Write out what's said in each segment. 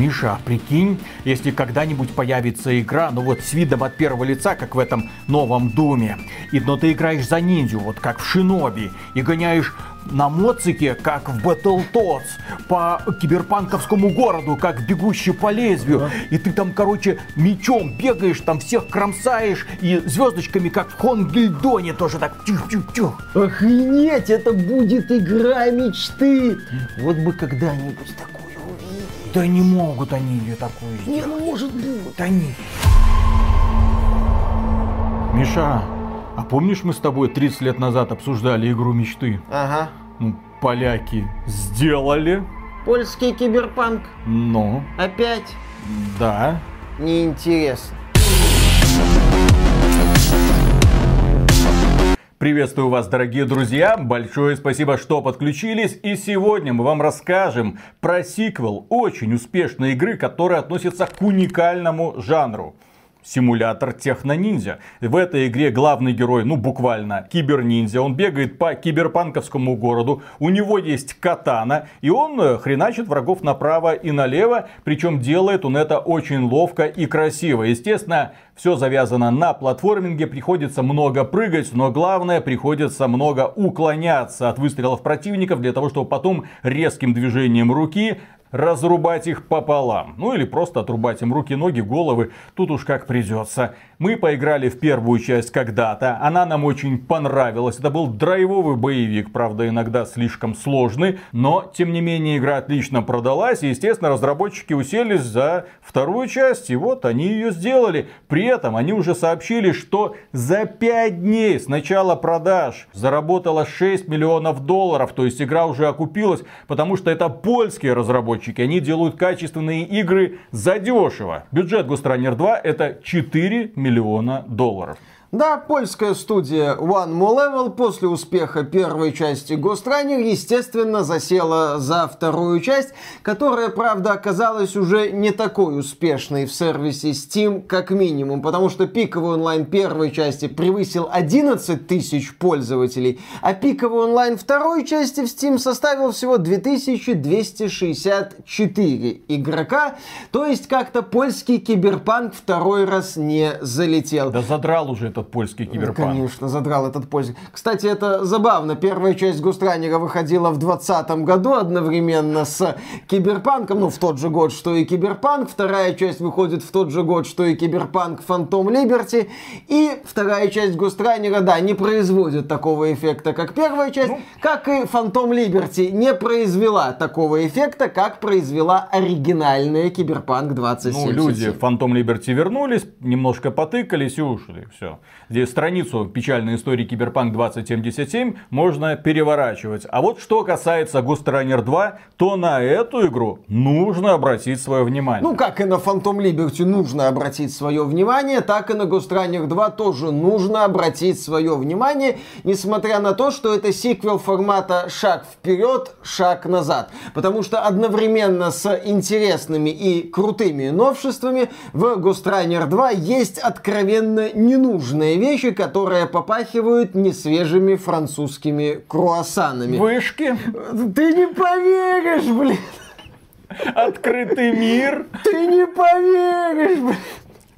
Миша, прикинь, если когда-нибудь появится игра, ну вот с видом от первого лица, как в этом новом Думе, и, но ты играешь за ниндзю, вот как в Шиноби, и гоняешь на моцике, как в Battletoads, по киберпанковскому городу, как бегущий по лезвию. Да. И ты там, короче, мечом бегаешь, там всех кромсаешь, и звездочками, как в Хонгельдоне, тоже так тюх-тюх-тюх. Охренеть, это будет игра мечты. Вот бы когда-нибудь увидеть. Да не могут они ее такую сделать. Не может быть. Не. Миша, а помнишь, мы с тобой 30 лет назад обсуждали игру мечты? Ага. Ну, поляки сделали. Польский киберпанк? Ну? Опять? Да. Неинтересно. Приветствую вас, дорогие друзья! Большое спасибо, что подключились. И сегодня мы вам расскажем про сиквел очень успешной игры, которая относится к уникальному жанру симулятор техно-ниндзя. В этой игре главный герой, ну буквально, кибер-ниндзя. Он бегает по киберпанковскому городу, у него есть катана, и он э, хреначит врагов направо и налево, причем делает он это очень ловко и красиво. Естественно, все завязано на платформинге, приходится много прыгать, но главное, приходится много уклоняться от выстрелов противников для того, чтобы потом резким движением руки разрубать их пополам. Ну или просто отрубать им руки, ноги, головы. Тут уж как придется. Мы поиграли в первую часть когда-то. Она нам очень понравилась. Это был драйвовый боевик, правда иногда слишком сложный. Но тем не менее игра отлично продалась. И естественно разработчики уселись за вторую часть. И вот они ее сделали. При этом они уже сообщили, что за 5 дней с начала продаж заработала 6 миллионов долларов. То есть игра уже окупилась. Потому что это польские разработчики. Они делают качественные игры задешево. Бюджет Runner 2 это 4 миллиона миллиона долларов. Да, польская студия One More Level после успеха первой части Ghost Runner, естественно, засела за вторую часть, которая, правда, оказалась уже не такой успешной в сервисе Steam, как минимум, потому что пиковый онлайн первой части превысил 11 тысяч пользователей, а пиковый онлайн второй части в Steam составил всего 2264 игрока, то есть как-то польский киберпанк второй раз не залетел. Да задрал уже это этот польский киберпанк. Конечно, задрал этот польский. Кстати, это забавно. Первая часть Ghostrunner а выходила в 2020 году одновременно с Киберпанком, ну, в тот же год, что и Киберпанк. Вторая часть выходит в тот же год, что и Cyberpunk Phantom Liberty. И вторая часть Ghostrunner а, да, не производит такого эффекта, как первая часть, ну... как и Phantom Liberty не произвела такого эффекта, как произвела оригинальная Киберпанк 2077. Ну, люди Фантом Либерти вернулись, немножко потыкались и ушли. Все. Здесь страницу печальной истории Киберпанк 2077 можно переворачивать. А вот что касается Runner 2, то на эту игру нужно обратить свое внимание. Ну, как и на Phantom Liberty нужно обратить свое внимание, так и на Runner 2 тоже нужно обратить свое внимание, несмотря на то, что это сиквел формата шаг вперед, шаг назад. Потому что одновременно с интересными и крутыми новшествами в Ghost Runner 2 есть откровенно ненужные нужные вещи, которые попахивают несвежими французскими круассанами. Вышки? Ты не поверишь, блин! Открытый мир? Ты не поверишь, блин!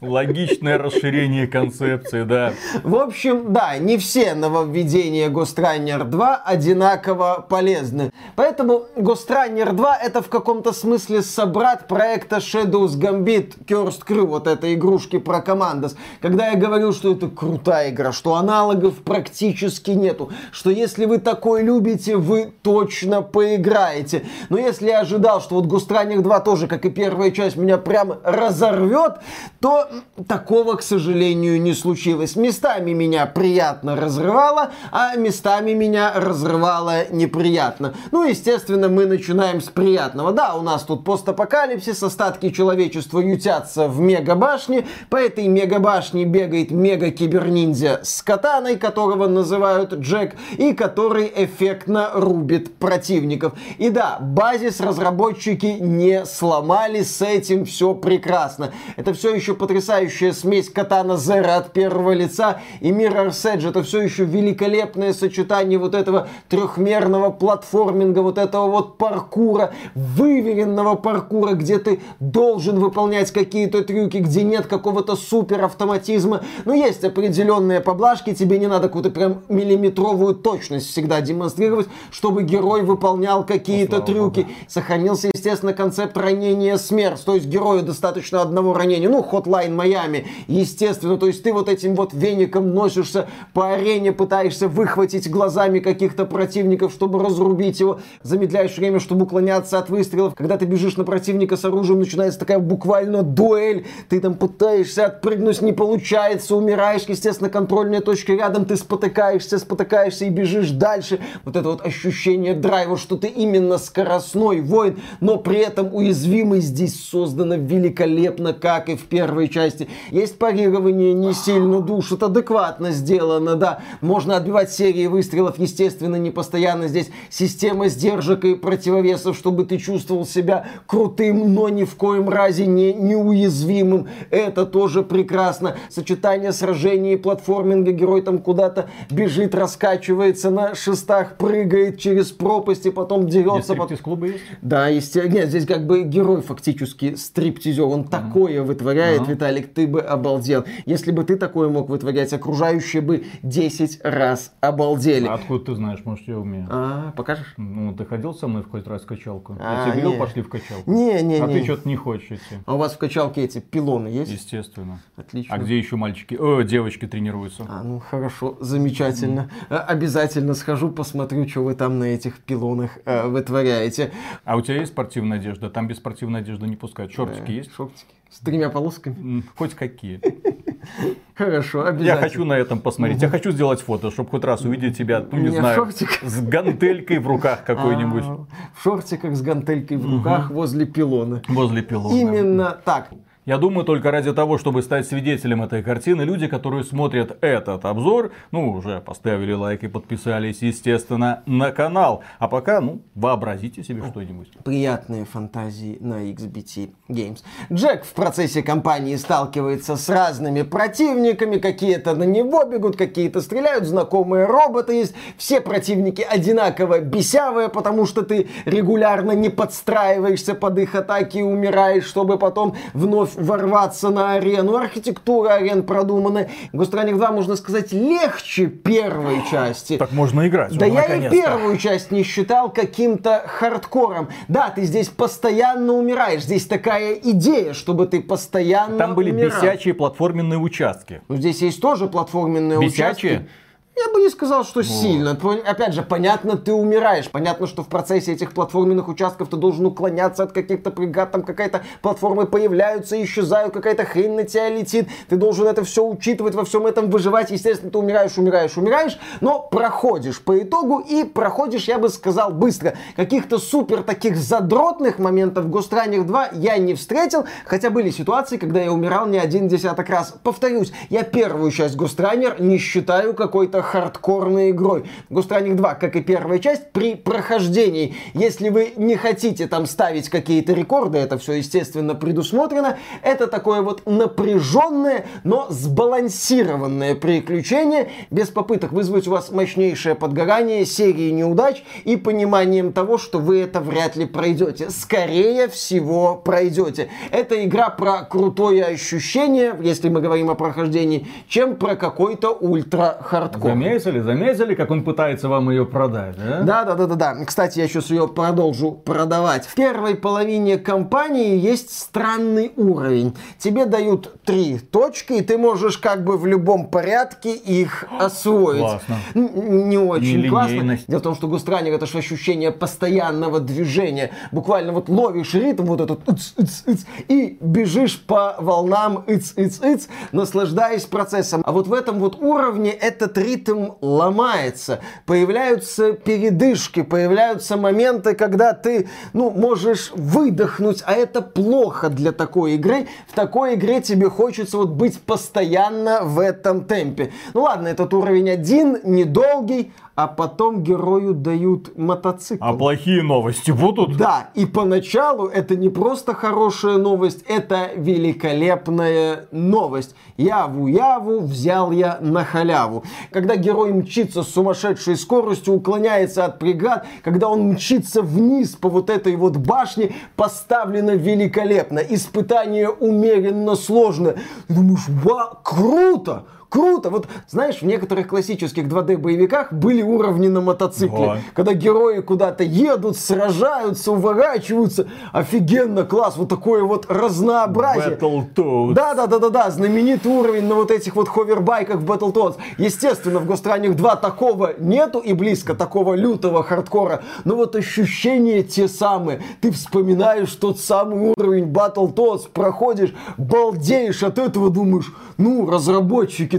Логичное расширение концепции, да. В общем, да, не все нововведения Ghost Runner 2 одинаково полезны. Поэтому Ghost Runner 2 это в каком-то смысле собрат проекта Shadows Gambit Cursed Crew, вот этой игрушки про Commandos. Когда я говорил, что это крутая игра, что аналогов практически нету, что если вы такой любите, вы точно поиграете. Но если я ожидал, что вот Ghost Runner 2 тоже, как и первая часть, меня прям разорвет, то такого, к сожалению, не случилось. Местами меня приятно разрывало, а местами меня разрывало неприятно. Ну, естественно, мы начинаем с приятного. Да, у нас тут постапокалипсис, остатки человечества ютятся в мегабашне. По этой мегабашне бегает мега-киберниндзя с катаной, которого называют Джек, и который эффектно рубит противников. И да, базис разработчики не сломали, с этим все прекрасно. Это все еще потрясающе потрясающая смесь Катана Зера от первого лица и Mirror's Edge. Это все еще великолепное сочетание вот этого трехмерного платформинга, вот этого вот паркура, выверенного паркура, где ты должен выполнять какие-то трюки, где нет какого-то супер автоматизма. Но есть определенные поблажки, тебе не надо какую-то прям миллиметровую точность всегда демонстрировать, чтобы герой выполнял какие-то ну, трюки. Сохранился, естественно, концепт ранения смерть. То есть герою достаточно одного ранения. Ну, Hotline Miami, естественно. То есть ты вот этим вот веником носишься по арене, пытаешься выхватить глазами каких-то противников, чтобы разрубить его. Замедляешь время, чтобы уклоняться от выстрелов. Когда ты бежишь на противника с оружием, начинается такая буквально дуэль. Ты там пытаешься отпрыгнуть, не получается, умираешь. Естественно, контрольная точка рядом, ты спотыкаешься, спотыкаешься и бежишь дальше. Вот это вот ощущение драйва, что ты именно скоростной воин, но при этом уязвимый здесь создано великолепно, как и в первой части. Есть парирование, не сильно душит, адекватно сделано, да. Можно отбивать серии выстрелов, естественно, не постоянно. Здесь система сдержек и противовесов, чтобы ты чувствовал себя крутым, но ни в коем разе не неуязвимым. Это тоже прекрасно. Сочетание сражений и платформинга. Герой там куда-то бежит, раскачивается на шестах, прыгает через пропасть и потом дерется. Здесь клубы есть? Да, есть. Нет, здесь как бы герой фактически стриптизер. Он такое вытворяет, Ага. Виталик, ты бы обалдел. Если бы ты такое мог вытворять, окружающие бы 10 раз обалдели. А откуда ты знаешь, может, я умею? А, покажешь? Ну, ты ходил со мной в какой-то раз в качалку? А, я тебе говорил, не. пошли в качалку. Не, не, а не. ты что-то не хочешь идти. А у вас в качалке эти пилоны есть? Естественно. Отлично. А где еще мальчики, о, девочки тренируются? А, ну хорошо, замечательно. А, Обязательно схожу, посмотрю, что вы там на этих пилонах э, вытворяете. А у тебя есть спортивная одежда? Там без спортивной одежды не пускают. Шортики Э, есть? Шортики. С тремя полосками. Хоть какие. Хорошо, Я обязательно. хочу на этом посмотреть. Я хочу сделать фото, чтобы хоть раз увидеть тебя, ну не знаю, с гантелькой в руках какой-нибудь. А, В шортиках с гантелькой в руках возле пилона. Возле пилона. Именно так. Я думаю, только ради того, чтобы стать свидетелем этой картины, люди, которые смотрят этот обзор, ну, уже поставили лайк и подписались, естественно, на канал. А пока, ну, вообразите себе что-нибудь. Приятные фантазии на XBT Games. Джек в процессе кампании сталкивается с разными противниками, какие-то на него бегут, какие-то стреляют, знакомые роботы есть. Все противники одинаково бесявые, потому что ты регулярно не подстраиваешься под их атаки и умираешь, чтобы потом вновь ворваться на арену. Архитектура арен продумана. Гостранник 2, можно сказать, легче первой части. Так можно играть. Да уже, я и первую часть не считал каким-то хардкором. Да, ты здесь постоянно умираешь. Здесь такая идея, чтобы ты постоянно Там были умирал. бесячие платформенные участки. Ну, здесь есть тоже платформенные Бесячие? участки. Я бы не сказал, что сильно. Пон- Опять же, понятно, ты умираешь. Понятно, что в процессе этих платформенных участков ты должен уклоняться от каких-то преград. Там какая-то платформы появляются, исчезают, какая-то хрень на тебя летит. Ты должен это все учитывать, во всем этом выживать. Естественно, ты умираешь, умираешь, умираешь, но проходишь по итогу и проходишь, я бы сказал, быстро. Каких-то супер таких задротных моментов в Ghost Runner 2 я не встретил, хотя были ситуации, когда я умирал не один десяток раз. Повторюсь, я первую часть Ghost Runner не считаю какой-то хардкорной игрой. Runner 2, как и первая часть, при прохождении, если вы не хотите там ставить какие-то рекорды, это все, естественно, предусмотрено, это такое вот напряженное, но сбалансированное приключение, без попыток вызвать у вас мощнейшее подгорание, серии неудач и пониманием того, что вы это вряд ли пройдете. Скорее всего, пройдете. Это игра про крутое ощущение, если мы говорим о прохождении, чем про какой-то ультра-хардкор. Заметили, заметили, как он пытается вам ее продать, да? Да, да, да, да, да. Кстати, я сейчас ее продолжу продавать. В первой половине кампании есть странный уровень. Тебе дают три точки, и ты можешь как бы в любом порядке их освоить. Классно. Не очень классно. Дело в том, что Густранер это же ощущение постоянного движения. Буквально вот ловишь ритм, вот этот ыц, ыц, ыц, и бежишь по волнам ыц, ыц, ыц, наслаждаясь процессом. А вот в этом вот уровне этот ритм ломается. Появляются передышки, появляются моменты, когда ты, ну, можешь выдохнуть, а это плохо для такой игры. В такой игре тебе хочется вот быть постоянно в этом темпе. Ну ладно, этот уровень один, недолгий, а потом герою дают мотоцикл. А плохие новости будут? Да, и поначалу это не просто хорошая новость, это великолепная новость. Яву-яву взял я на халяву. Когда герой мчится с сумасшедшей скоростью, уклоняется от преград, когда он мчится вниз по вот этой вот башне, поставлено великолепно. Испытание умеренно сложно. Ты думаешь, вау, круто! Круто. Вот, знаешь, в некоторых классических 2D-боевиках были уровни на мотоцикле. Да. Когда герои куда-то едут, сражаются, уворачиваются. Офигенно, класс. Вот такое вот разнообразие. Battletoads. Да, да, да, да, да, знаменитый уровень на вот этих вот ховербайках в Battletoads. Естественно, в Гостранник 2 такого нету и близко такого лютого хардкора. Но вот ощущения те самые. Ты вспоминаешь тот самый уровень Battletoads, проходишь, балдеешь от этого, думаешь, ну,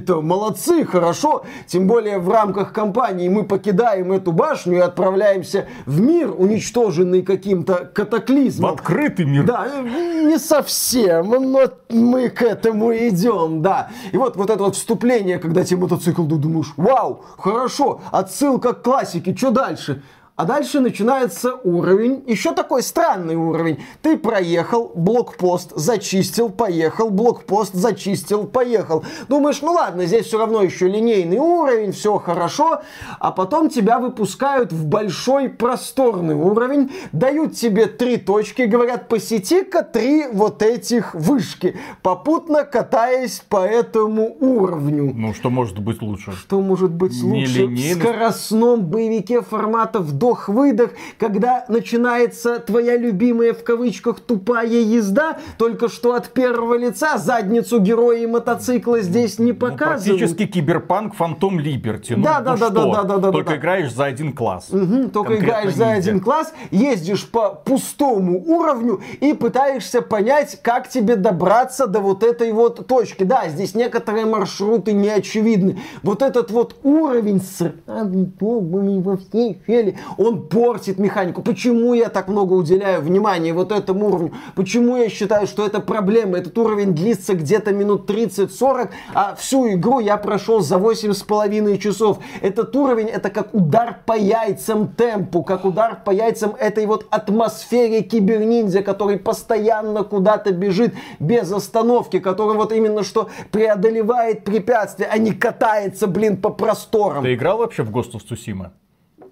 разработчики-то молодцы, хорошо. Тем более в рамках компании мы покидаем эту башню и отправляемся в мир, уничтоженный каким-то В катаклизмом. открытый мир. Да, не совсем, но мы к этому идем, да. И вот, вот это вот вступление, когда тебе мотоцикл, ты думаешь, вау, хорошо, отсылка к классике, что дальше? А дальше начинается уровень, еще такой странный уровень. Ты проехал, блокпост, зачистил, поехал, блокпост, зачистил, поехал. Думаешь, ну ладно, здесь все равно еще линейный уровень, все хорошо. А потом тебя выпускают в большой просторный уровень, дают тебе три точки, говорят, посети-ка три вот этих вышки, попутно катаясь по этому уровню. Ну, что может быть лучше? Что может быть лучше в Нелинейность. скоростном боевике формата вдох-выдох, когда начинается твоя любимая в кавычках тупая езда, только что от первого лица задницу героя и мотоцикла здесь не Ну, показывают. практически киберпанк Фантом Либерти. Ну, Да, ну да, да, что? да, да, да, да, Только да. играешь за один класс. Мгм, только Конкретно играешь за ниндзя. один класс, ездишь по пустому уровню и пытаешься понять, как тебе добраться до вот этой вот точки. Да, здесь некоторые маршруты не очевидны. Вот этот вот уровень с разными бомбами во всей феле, он портит механику. Почему я так много уделяю внимания вот этому уровню? Почему я считаю, что это проблема? Этот уровень длится где-то минут 30-40, а всю игру я прошел за 8,5 часов. Этот уровень это как удар по яйцам темпу, как удар по яйцам этой вот атмосфере киберниндзя, который постоянно куда-то бежит без остановки, который вот именно что преодолевает препятствия, а не катается, блин, по просторам. Ты играл вообще в Ghost of Tsushima?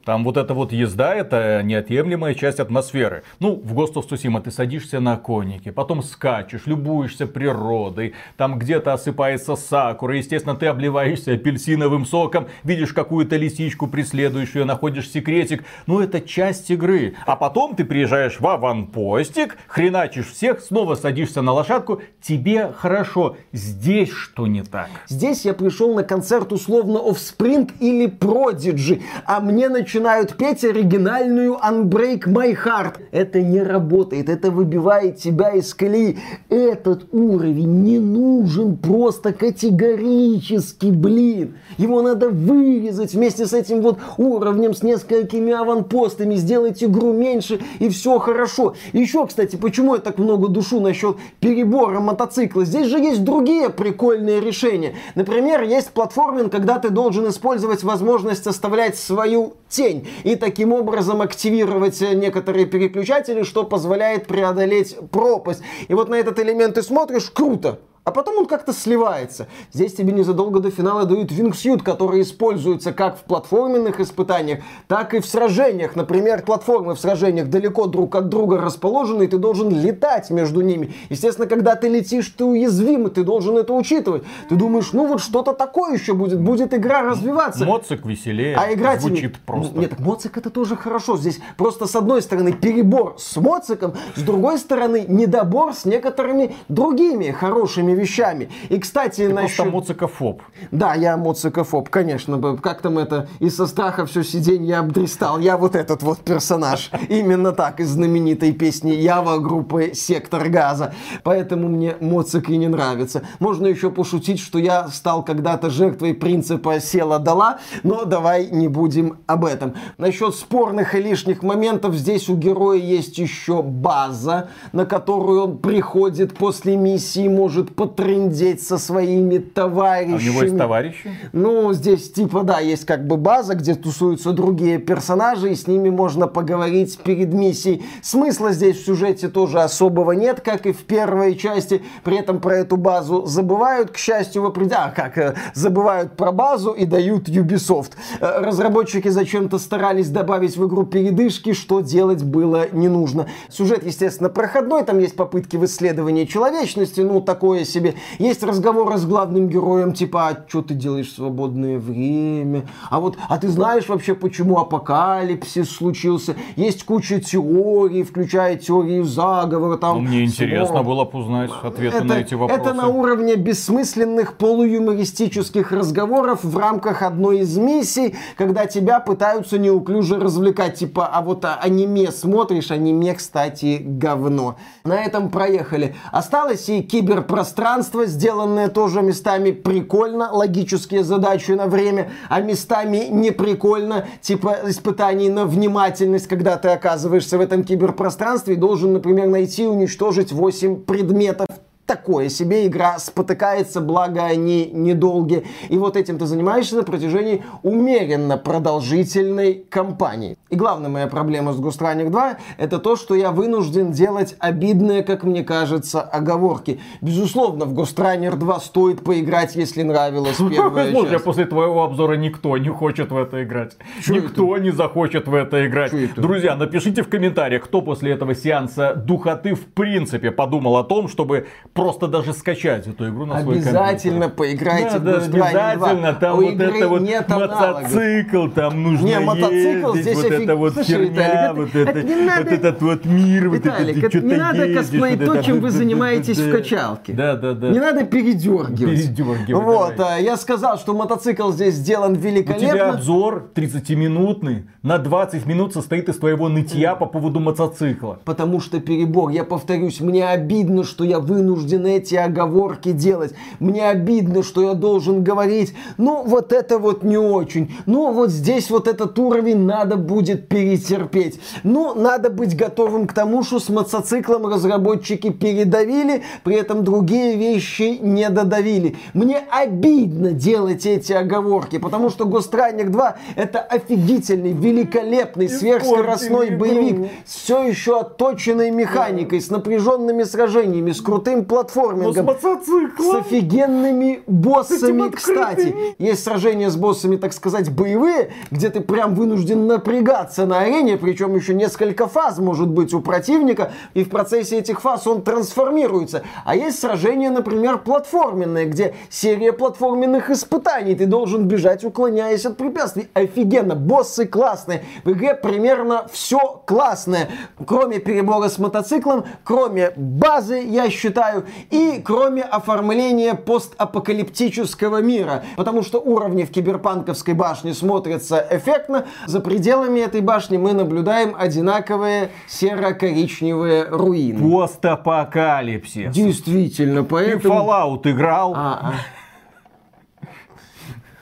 Там вот эта вот езда, это неотъемлемая часть атмосферы. Ну, в Ghost of Tsushima ты садишься на конике, потом скачешь, любуешься природой, там где-то осыпается сакура, естественно, ты обливаешься апельсиновым соком, видишь какую-то лисичку преследующую, находишь секретик. Ну, это часть игры. А потом ты приезжаешь в аванпостик, хреначишь всех, снова садишься на лошадку, тебе хорошо. Здесь что не так? Здесь я пришел на концерт условно Offspring или Prodigy, а мне начинают петь оригинальную Unbreak My Heart. Это не работает, это выбивает тебя из колеи. Этот уровень не нужен просто категорически, блин. Его надо вырезать вместе с этим вот уровнем, с несколькими аванпостами, сделать игру меньше и все хорошо. Еще, кстати, почему я так много душу насчет перебора мотоцикла? Здесь же есть другие прикольные решения. Например, есть платформинг, когда ты должен использовать возможность оставлять свою тень и таким образом активировать некоторые переключатели, что позволяет преодолеть пропасть. И вот на этот элемент ты смотришь, круто. А потом он как-то сливается. Здесь тебе незадолго до финала дают вингсьют, который используется как в платформенных испытаниях, так и в сражениях. Например, платформы в сражениях далеко друг от друга расположены, и ты должен летать между ними. Естественно, когда ты летишь, ты уязвим, и ты должен это учитывать. Ты думаешь, ну вот что-то такое еще будет, будет игра развиваться. Моцик веселее, А играть звучит просто. Нет, моцик это тоже хорошо. Здесь просто с одной стороны перебор с моциком, с другой стороны недобор с некоторыми другими хорошими вещами. И, кстати, Ты насчет... просто моцикофоб. Да, я моцикофоб, конечно. Как там это, из-за страха все сиденье обдристал. Я вот этот вот персонаж. Именно так, из знаменитой песни Ява группы «Сектор газа». Поэтому мне моцик и не нравится. Можно еще пошутить, что я стал когда-то жертвой принципа «села-дала», но давай не будем об этом. Насчет спорных и лишних моментов, здесь у героя есть еще база, на которую он приходит после миссии, может потрындеть со своими товарищами. А у него есть товарищи? Ну, здесь типа, да, есть как бы база, где тусуются другие персонажи, и с ними можно поговорить перед миссией. Смысла здесь в сюжете тоже особого нет, как и в первой части. При этом про эту базу забывают, к счастью, в определенном... А, как, э, забывают про базу и дают Ubisoft. Э, разработчики зачем-то старались добавить в игру передышки, что делать было не нужно. Сюжет, естественно, проходной, там есть попытки в исследовании человечности, ну, такое себе. Есть разговоры с главным героем, типа, а что ты делаешь в свободное время? А вот, а ты знаешь вообще, почему апокалипсис случился? Есть куча теорий, включая теории заговора. Там, ну, мне интересно было узнать ответы это, на эти вопросы. Это на уровне бессмысленных полуюмористических разговоров в рамках одной из миссий, когда тебя пытаются неуклюже развлекать. Типа, а вот аниме смотришь, аниме, кстати, говно. На этом проехали. Осталось и киберпространство, сделанное тоже местами прикольно, логические задачи на время, а местами не прикольно, типа испытаний на внимательность, когда ты оказываешься в этом киберпространстве и должен, например, найти и уничтожить 8 предметов такое себе игра, спотыкается, благо они недолгие. И вот этим ты занимаешься на протяжении умеренно продолжительной кампании. И главная моя проблема с Ghost Runner 2 это то, что я вынужден делать обидные, как мне кажется, оговорки. Безусловно, в Ghost Runner 2 стоит поиграть, если нравилась первая Слушай, часть. после твоего обзора никто не хочет в это играть. Никто это? не захочет в это играть. Это? Друзья, напишите в комментариях, кто после этого сеанса духоты в принципе подумал о том, чтобы просто даже скачать эту игру на свой компьютер. Обязательно поиграйте да, в да, обязательно, 2. там У вот это вот нет мотоцикл, аналогов. там нужно не, мотоцикл, ездить, здесь вот офиг... это вот Слушай, херня, Виталик, вот, это, это, не надо... вот этот вот мир, Виталик, вот это, это не надо ездишь, косплей вот то, это, чем вы занимаетесь в качалке. Да, да, да. Не надо передергивать. Передергивать. Вот. А, я сказал, что мотоцикл здесь сделан великолепно. У тебя обзор 30-минутный, на 20 минут состоит из твоего нытья по поводу мотоцикла. Потому что перебор. Я повторюсь, мне обидно, что я вынужден вынужден эти оговорки делать. Мне обидно, что я должен говорить, ну вот это вот не очень. Ну вот здесь вот этот уровень надо будет перетерпеть. Ну, надо быть готовым к тому, что с мотоциклом разработчики передавили, при этом другие вещи не додавили. Мне обидно делать эти оговорки, потому что Runner 2 это офигительный, великолепный, сверхскоростной боевик с все еще отточенной механикой, с напряженными сражениями, с крутым платформингом. Но с мотоциклом. С офигенными боссами, кстати. Есть сражения с боссами, так сказать, боевые, где ты прям вынужден напрягаться на арене, причем еще несколько фаз может быть у противника, и в процессе этих фаз он трансформируется. А есть сражения, например, платформенные, где серия платформенных испытаний, ты должен бежать, уклоняясь от препятствий. Офигенно, боссы классные. В игре примерно все классное. Кроме перебора с мотоциклом, кроме базы, я считаю, и кроме оформления постапокалиптического мира. Потому что уровни в киберпанковской башне смотрятся эффектно. За пределами этой башни мы наблюдаем одинаковые серо-коричневые руины. Постапокалипсис. Действительно, поэтому... Ты Fallout играл? А,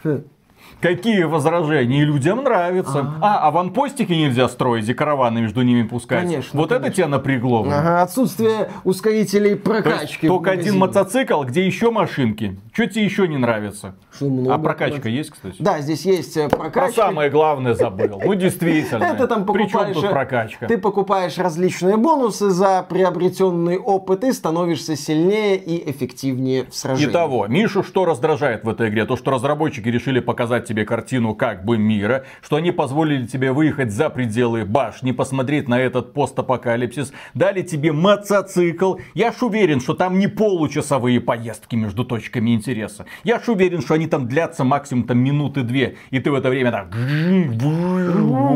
а. Какие возражения? И людям нравится. А, а аванпостики нельзя строить и караваны между ними пускать. Конечно. Вот конечно. это тебя напрягло. Ага, отсутствие ускорителей прокачки. То только один мотоцикл, где еще машинки. Что тебе еще не нравится? Много. А прокачка есть, кстати? Да, здесь есть э, прокачка. Про самое главное забыл. Ну, действительно. Это там покупаешь... тут э, прокачка? Ты покупаешь различные бонусы за приобретенный опыт и становишься сильнее и эффективнее в сражении. Итого, Мишу что раздражает в этой игре? То, что разработчики решили показать тебе картину как бы мира, что они позволили тебе выехать за пределы башни, посмотреть на этот постапокалипсис, дали тебе мотоцикл. Я ж уверен, что там не получасовые поездки между точками интереса. Я ж уверен, что они там длятся максимум там минуты две, и ты в это время так...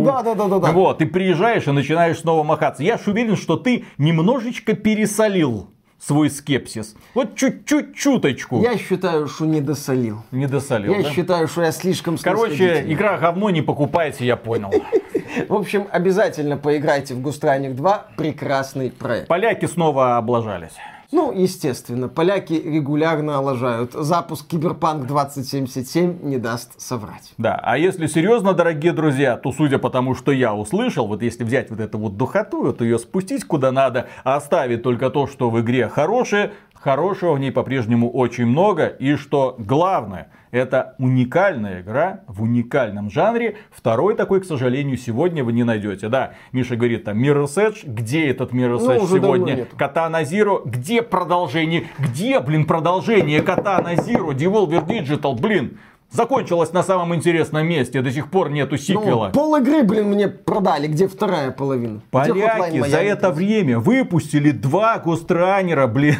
Да, да, да, да, да. Вот, ты приезжаешь и начинаешь снова махаться. Я ж уверен, что ты немножечко пересолил свой скепсис. Вот чуть-чуть, чуточку. Я считаю, что не досолил. Не досолил, Я да? считаю, что я слишком Короче, игра говно не покупайте, я понял. В общем, обязательно поиграйте в Густраник 2. Прекрасный проект. Поляки снова облажались. Ну, естественно, поляки регулярно лажают. Запуск Киберпанк 2077 не даст соврать. Да, а если серьезно, дорогие друзья, то судя по тому, что я услышал, вот если взять вот эту вот духоту, то ее спустить куда надо, а оставить только то, что в игре хорошее, хорошего в ней по-прежнему очень много. И что главное, это уникальная игра в уникальном жанре. Второй такой, к сожалению, сегодня вы не найдете. Да, Миша говорит, там Mirror's Edge. Где этот Mirror's Edge Ну, уже давно сегодня? нет. Катана Zero. Где продолжение? Где, блин, продолжение Катана Zero? Devolver Digital, блин. Закончилось на самом интересном месте. До сих пор нету сиквела. Ну, пол игры, блин, мне продали. Где вторая половина? Где Поляки за Miami? это время выпустили два гостранера, блин.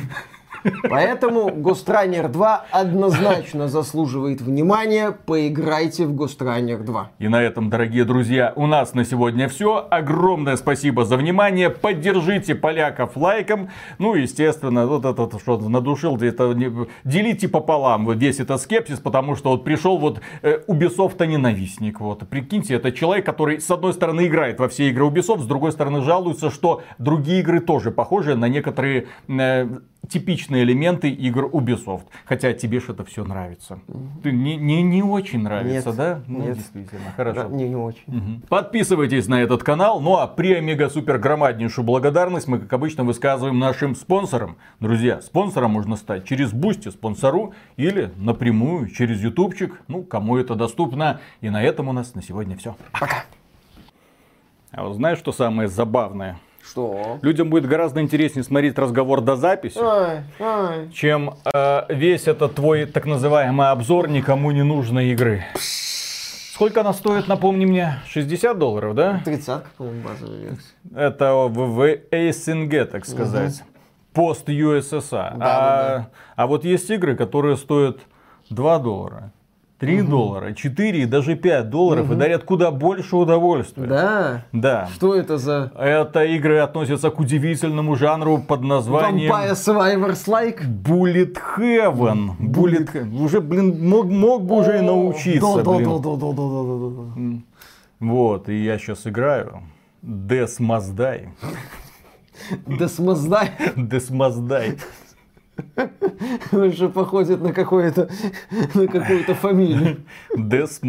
Поэтому Ghost 2 однозначно заслуживает внимания. Поиграйте в Ghost 2. И на этом, дорогие друзья, у нас на сегодня все. Огромное спасибо за внимание. Поддержите поляков лайком. Ну, естественно, вот это вот, что надушил, это не- делите пополам вот весь этот скепсис, потому что вот пришел вот э, Ubisoft ненавистник. Вот, прикиньте, это человек, который с одной стороны играет во все игры Ubisoft, с другой стороны жалуется, что другие игры тоже похожи на некоторые э, типичные элементы игр Ubisoft. Хотя тебе же это все нравится. Ты не, не, не очень нравится, Нет, да? Ну, нет. действительно, хорошо. Да, не, не очень. Мгм. Подписывайтесь на этот канал. Ну а при мега супер громаднейшую благодарность мы, как обычно, высказываем нашим спонсорам. Друзья, спонсором можно стать через Boosty, Sponsr или напрямую через ютубчик. Ну, кому это доступно. И на этом у нас на сегодня все. Пока. А вот знаешь, что самое забавное? Что? Людям будет гораздо интереснее смотреть разговор до записи, Ай, ай. чем э, весь этот твой так называемый обзор никому не нужной игры. Сколько она стоит, напомни мне? 60 долларов, да? Тридцатка, по-моему, базовая версия. Это в, в СНГ, так сказать. Пост USSR. а, Да-да-да. а вот есть игры, которые стоят 2 доллара, 3 доллара, 4 и даже 5 долларов и дарят куда больше удовольствия. Да? Да. Что это за Это игры относятся к удивительному жанру под названием Vampire Survivors like? Bullet Heaven. Bullet He- Уже, блин, мог, мог бы уже и научиться. Блин. Вот, и я сейчас играю. Death Must Die. Десмоздай Death Must Die. Уже походит на какое-то на какую-то фамилию. Death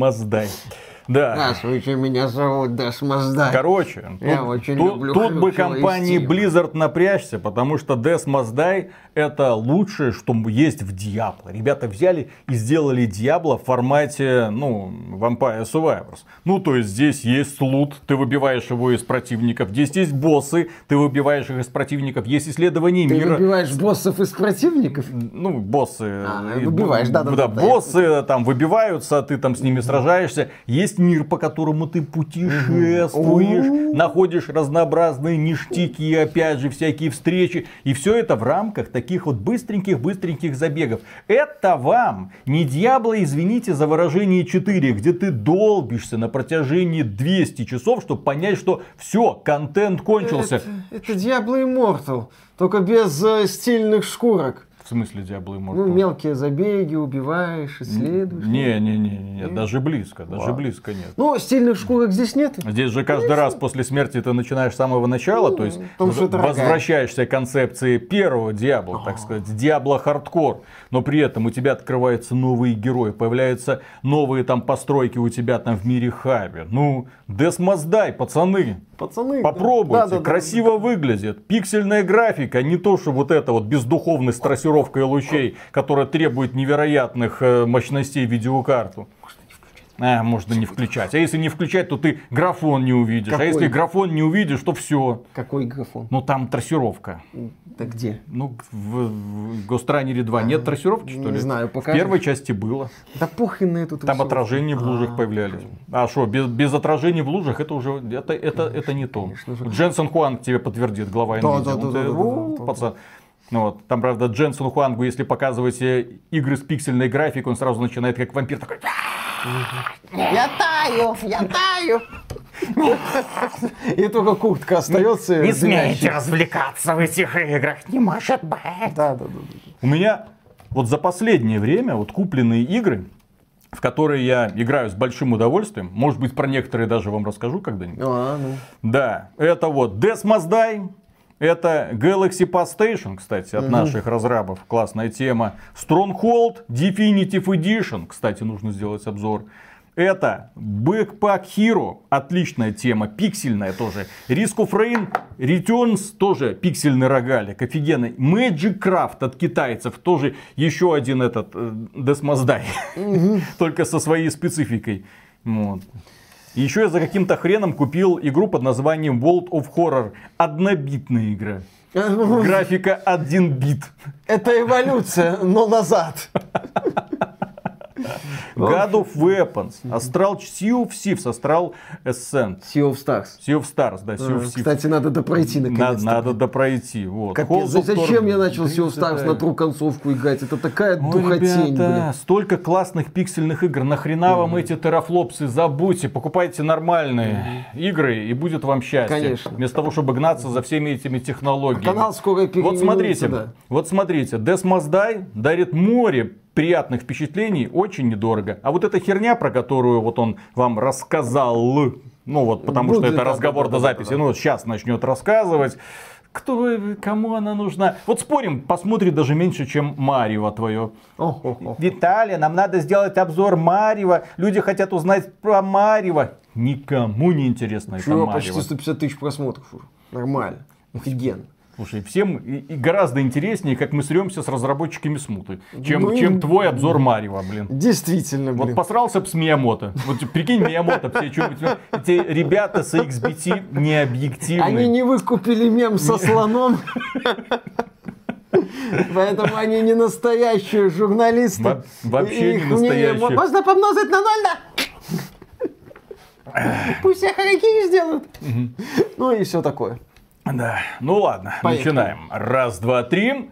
Да. Здравствуйте, меня зовут Десмоздай. Короче, Я тут, очень тут- люблю тут бы компании. Blizzard напрячься, потому что Die это лучшее, что есть в Diablo. Ребята взяли и сделали Diablo в формате, ну, Vampire Survivors. Ну, то есть здесь есть лут, ты выбиваешь его из противников. Здесь есть боссы, ты выбиваешь их из противников. Есть исследование Ты мира. выбиваешь боссов из противников? Ну, боссы. А, и- выбиваешь, да-да-да, да, я боссы там выбиваются, ты там с ними сражаешься. Есть мир, по которому ты путешествуешь, О. находишь разнообразные ништяки, опять же, всякие встречи. И все это в рамках таких вот быстреньких-быстреньких забегов. Это вам не Дьябло, извините за выражение 4, где ты долбишься на протяжении 200 часов, чтобы понять, что все, контент кончился. Это, это Diablo Immortal, только без э, стильных шкурок. В смысле Diablo Immortal? Ну, мелкие забеги, убиваешь, исследуешь. Не, не, не, не, не, даже близко, даже близко нет. Ну, стильных шкурок здесь нет. Здесь же каждый раз после смерти ты начинаешь с самого начала, Ну, то есть дорогая. возвращаешься к концепции первого Диабло, так сказать, Диабло хардкор, но при этом у тебя открываются новые герои, появляются новые там постройки у тебя там в мире Хаби. Ну, Die, пацаны, Пацаны. попробуйте, да, да, да, красиво выглядит, пиксельная графика, не то, что вот это вот бездуховность с трассировкой лучей, которая требует невероятных э, мощностей видеокарту. А, можно не включать. А если не включать, то ты графон не увидишь. Какой? А если графон не увидишь, то все. Какой графон? Ну там трассировка. Да где? Ну, в, в Гостранере 2 нет трассировки, что не ли? знаю, В покажешь? первой части было. Да похрен на эту Там трассировку. отражения в лужах А, появлялись. А что, без, без отражений в лужах это уже это, это, это не то. Дженсен Хуанг тебе подтвердит, глава Nvidia. да, да, тебе, да, да, «У, да, да, пацан». Ну вот. Там, правда, Дженсену Хуангу, если показываете игры с пиксельной графикой, он сразу начинает как вампир такой. Я таю, я таю. И только куртка остается. Не смейте развлекаться в этих играх, не может быть. Да, да, да. да. У меня вот за последнее время вот купленные игры, в которые я играю с большим удовольствием, может быть, про некоторые даже вам расскажу когда-нибудь. А, ну. Да, это вот Death Must Die, это Galaxy Pass Station, кстати, от наших разрабов. Классная тема. Stronghold Definitive Edition, кстати, нужно сделать обзор. Это Backpack Hero, отличная тема, пиксельная тоже. Risk of Rain, Returns, тоже пиксельный рогалик, офигенный. Magic Craft от китайцев, тоже еще один этот э, Desmos Die, только со своей спецификой. Вот. И еще я за каким-то хреном купил игру под названием World of Horror. Однобитная игра. Графика один бит. Это эволюция, но назад. God of Weapons, Astral Sea of Thieves, Astral Ascent. Sea of Stars. Sea of Stars, да, Sea of А, Thieves. Кстати, надо допройти наконец-то. надо допройти. Вот. Капец, зачем я начал Sea of Stars на тру концовку играть? Это такая Ой, духотень, ребята, блин. столько классных пиксельных игр. Нахрена вам эти терафлопсы? Забудьте, покупайте нормальные игры и будет вам счастье. Конечно. Вместо того, чтобы гнаться за всеми этими технологиями. Канал скоро Вот смотрите, да. вот смотрите, Death Must Die дарит море приятных впечатлений очень недорого. А вот эта херня, про которую вот он вам рассказал, ну вот потому Будет, что это да, разговор да, до да, да, записи, да. ну вот сейчас начнет рассказывать. Кто, кому она нужна? Вот спорим, посмотрит даже меньше, чем Марио твое. О, о, о. Виталий, нам надо сделать обзор Марева. Люди хотят узнать про Марева. Никому не интересно это Чего, почти Марево. 150 тысяч просмотров уже. Нормально. Офигенно. Слушай, всем и- и гораздо интереснее, как мы сремся с разработчиками смуты, чем, Ну чем твой обзор Марева, блин. Действительно, Вот блин. посрался б с Миямото. Вот прикинь, Миямото, все что-нибудь. Эти ребята с XBT не объективны. Они не выкупили мем со слоном. Поэтому они не настоящие журналисты. Во- вообще Их не настоящие. Можно помножить на ноль, да? Пусть все харакири сделают. Ну и все такое. Да. Ну ладно, Поехали. начинаем. Раз, два, три.